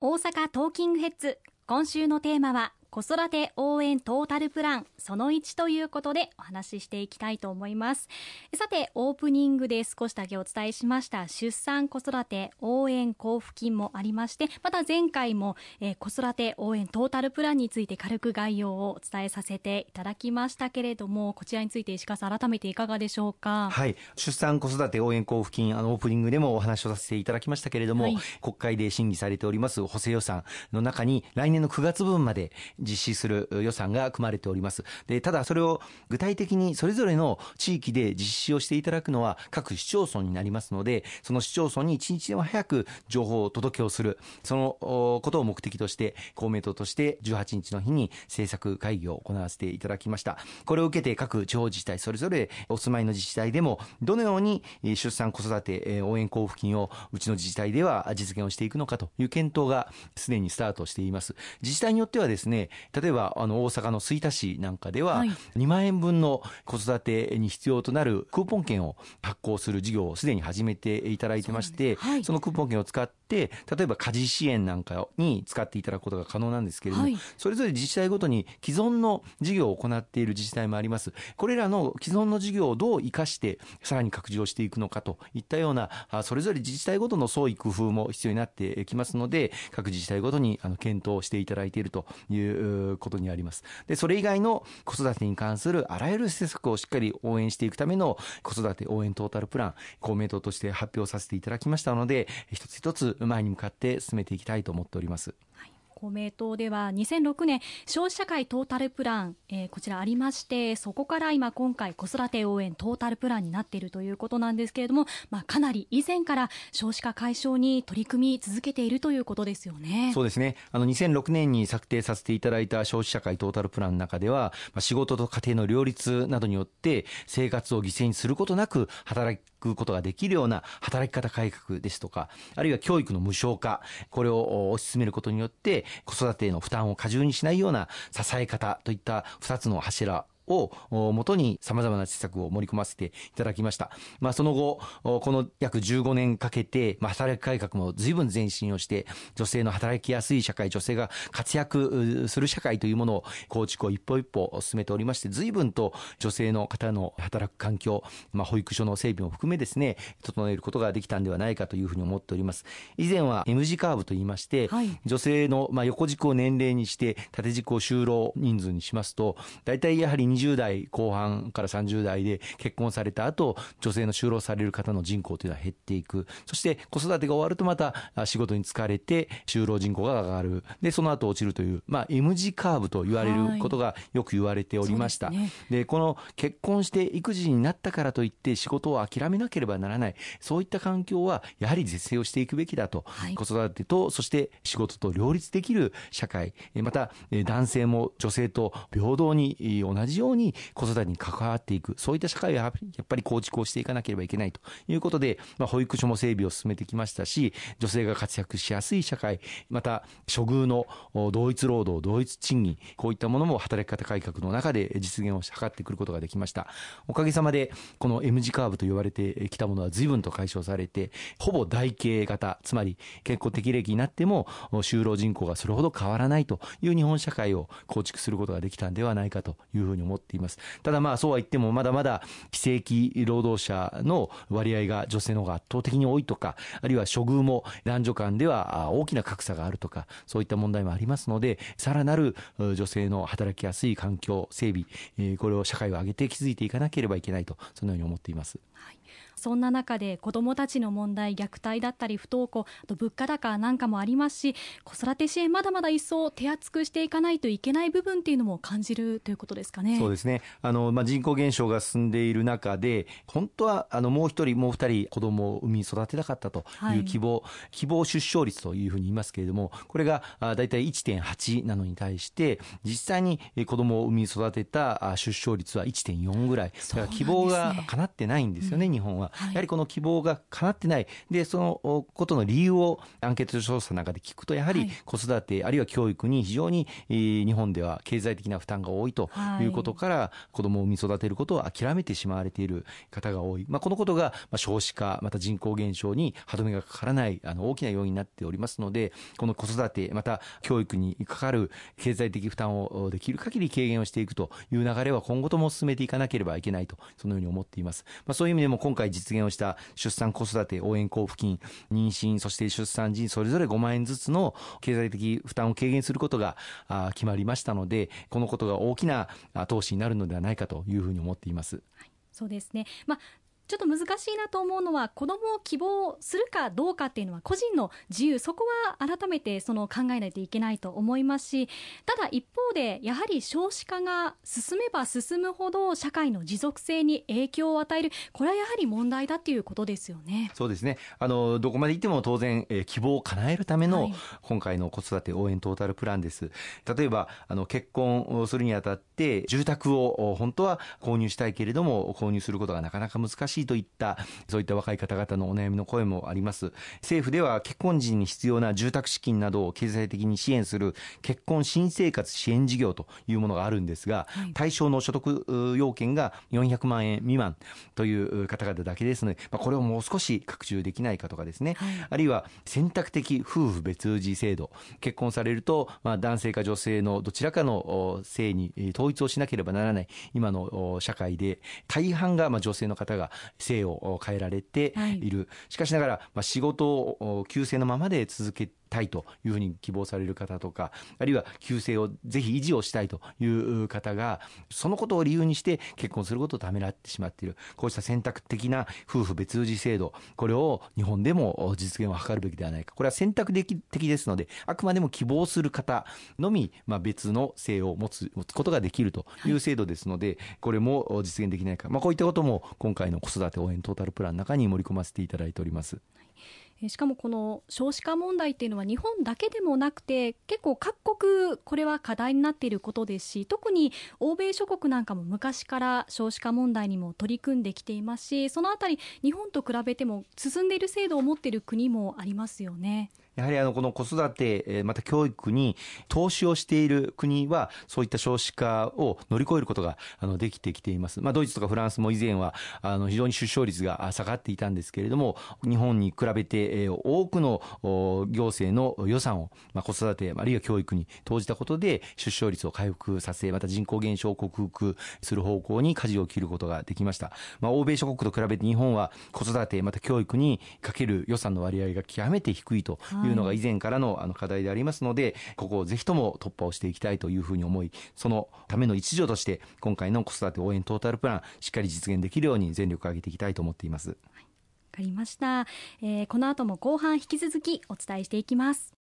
大阪トーキングヘッズ。今週のテーマは子育て応援トータルプランその1ということでお話ししていきたいと思います。さてオープニングで少しだけお伝えしました。出産子育て応援交付金もありましてまた前回も、えー、子育て応援トータルプランについて軽く概要をお伝えさせていただきましたけれどもこちらについて石川さん改めていかがでしょうか？はい。出産子育て応援交付金あのオープニングでもお話をさせていただきましたけれども、はい、国会で審議されております補正予算の中に来年の9月分まで実施する予算が組まれております。で、ただそれを具体的にそれぞれの地域で実施をしていただくのは各市町村になりますので、その市町村に一日でも早く情報を届けをする、そのことを目的として、公明党として18日の日に政策会議を行わせていただきました。これを受けて各地方自治体それぞれお住まいの自治体でも、どのように出産子育て応援交付金をうちの自治体では実現をしていくのかという検討がすでにスタートしています。自治体によってはですね、例例えばあの大阪の吹田市なんかでは、2万円分の子育てに必要となるクーポン券を発行する事業をすでに始めていただいてまして、そはい、そのクーポン券を使って、例えば家事支援なんかに使っていただくことが可能なんですけれども、はい、それぞれ自治体ごとに既存の事業を行っている自治体もあります。これらの既存の事業をどう生かして、さらに拡充していくのかといったような、それぞれ自治体ごとの創意工夫も必要になってきますので、各自治体ごとにあの検討していただいているということにあります。で、それ以外の子育てに関するあらゆる施策をしっかり応援していくための子育て応援トータルプラン、公明党として発表させていただきましたので、一つ一つ前に向かって進めていきたいと思っております。はい。公明党では2006年消費社会トータルプラン、えー、こちらありましてそこから今今回子育て応援トータルプランになっているということなんですけれども、まあ、かなり以前から少子化解消に取り組み続けているということですよね。そうですね。あの2006年に策定させていただいた消費社会トータルプランの中では、まあ、仕事と家庭の両立などによって生活を犠牲にすることなく働くことができるような働き方改革ですとかあるいは教育の無償化これを推し進めることによって子育てへの負担を過重にしないような支え方といった2つの柱をもとに様々な施策を盛り込ませていただきました。まあ、その後、この約15年かけて、まあ、働き改革も随分前進をして、女性の働きやすい社会、女性が活躍する社会というものを構築を一歩一歩進めておりまして、随分と女性の方の働く環境、まあ、保育所の整備も含めですね、整えることができたんではないかというふうに思っております。以前は M 字カーブと言いまして、はい、女性のまあ横軸を年齢にして、縦軸を就労人数にしますと、大体やはり20代後半から30代で結婚された後、女性の就労される方の人口というのは減っていく。そして子育てが終わるとまた仕事に疲れて就労人口が上がる。で、その後落ちるという、まあ M 字カーブと言われることがよく言われておりました。ね、で、この結婚して育児になったからといって仕事を諦めなければならない。そういった環境はやはり是正をしていくべきだと。はい、子育てと、そして仕事と両立できる社会。また男性も女性と平等に同じように子育てに関わっていく、そういった社会をやっぱり構築をしていかなければいけないということで、まあ、保育所も整備を進めてきましたし、女性が活躍しやすい社会、また処遇の同一労働、同一賃金、こういったものも働き方改革の中で実現を図ってくることができました。おかげさまで、この M 字カーブと言われてきたものは随分と解消されて、ほぼ台形型、つまり結婚適齢期になっても就労人口がそれほど変わらないという日本社会を構築することができたんではないかというふうに思っています。ただまあそうは言ってもまだまだ非正規労働者の割合が女性の方が圧倒的に多いとか、あるいは処遇も男女間では大きな格差があるとか、そういった問題もありますので、さらなる女性の働きやすい環境整備、これを社会を挙げて築いていかなければいけないと、そのように思っています。はいそんな中で子どもたちの問題虐待だったり不登校あと物価高なんかもありますし子育て支援まだまだ一層手厚くしていかないといけない部分っていうのも感じるということですかね。そうですねあの、まあ、人口減少が進んでいる中で本当はあのもう一人もう二人子どもを産み育てたかったという希望、はい、希望出生率というふうに言いますけれどもこれがだいたい1.8なのに対して実際に子どもを産み育てた出生率は1.4ぐらいだから希望が叶ってないんですよね、うん、日本は。は、やはりこの希望が叶ってない、で、そのことの理由をアンケート調査の中で聞くと、やはり子育て、あるいは教育に非常に、えー、日本では経済的な負担が多いということから、子供を産み育てることを諦めてしまわれている方が多い。まあ、このことが、まあ、少子化、また人口減少に歯止めがかからない、あの、大きな要因になっておりますので、この子育て、また教育にかかる経済的負担をできる限り軽減をしていくという流れは今後とも進めていかなければいけないと、そのように思っています。まあ、そういう意味でも今回実現をした出産子育て応援交付金、妊娠、そして出産時それぞれ5万円ずつの経済的負担を軽減することが決まりましたので、このことが大きな投資になるのではないかというふうに思っています。はいそうですね、まあ、ちょっと難しいなと思うのは子供を希望するかどうかっていうのは個人の自由そこは改めてその考えないといけないと思いますしただ一方でやはり少子化が進めば進むほど社会の持続性に影響を与えるこれはやはり問題だっていうことですよね。そうですね。あのどこまで行っても当然、えー、希望を叶えるための、今回の子育て応援トータルプランです。例えばあの結婚をするにあたって住宅を本当は購入したいけれども購入することがなかなか難しい。しいといった、そういった若い方々のお悩みの声もあります。政府では結婚時に必要な住宅資金などを経済的に支援する結婚新生活支援事業というものがあるんですが、対象の所得要件が400万円未満という方々だけですので、まあ、これをもう少し拡充できないかとかですね、はい、あるいは選択的夫婦別氏制度、結婚されると、まあ、男性か女性のどちらかの性に統一をしなければならない今の社会で、大半がまあ女性の方が性を変えられてい。る、はい、しかしながら、まあ、仕事を旧姓のままで続けたいというふうに希望される方とか、あるいは旧姓をぜひ維持をしたいという方が、そのことを理由にして結婚することをためらってしまっている。こうした選択的な夫婦別氏制度、これを日本でも実現を図るべきではないか。これは選択的ですので、あくまでも希望する方のみ、まあ、別の性を持つ持つことができるという制度ですので、これも実現できないか。まあ、こういったことも今回の子育て応援トータルプランの中に盛り込ませていただいております。えしかもこの少子化問題っていうのは日本だけでもなくて結構各国これは課題になっていることですし特に欧米諸国なんかも昔から少子化問題にも取り組んできていますしそのあたり日本と比べても進んでいる制度を持っている国もありますよね。やはりあのこの子育て、また教育に投資をしている国は、そういった少子化を乗り越えることがあのできてきています。まあ、ドイツとかフランスも以前はあの非常に出生率が下がっていたんですけれども、日本に比べて多くの行政の予算を、まあ、子育て、あるいは教育に投じたことで、出生率を回復させ、また人口減少を克服する方向に舵を切ることができました。まあ、欧米諸国と比べて日本は子育て、また教育にかける予算の割合が極めて低いといいうのが以前からのあの課題でありますので、ここをぜひとも突破をしていきたいというふうに思い、そのための一助として、今回の子育て応援トータルプラン、しっかり実現できるように全力を挙げていきたいと思っています。わかりました、えー、この後も後半引き続きお伝えしていきます。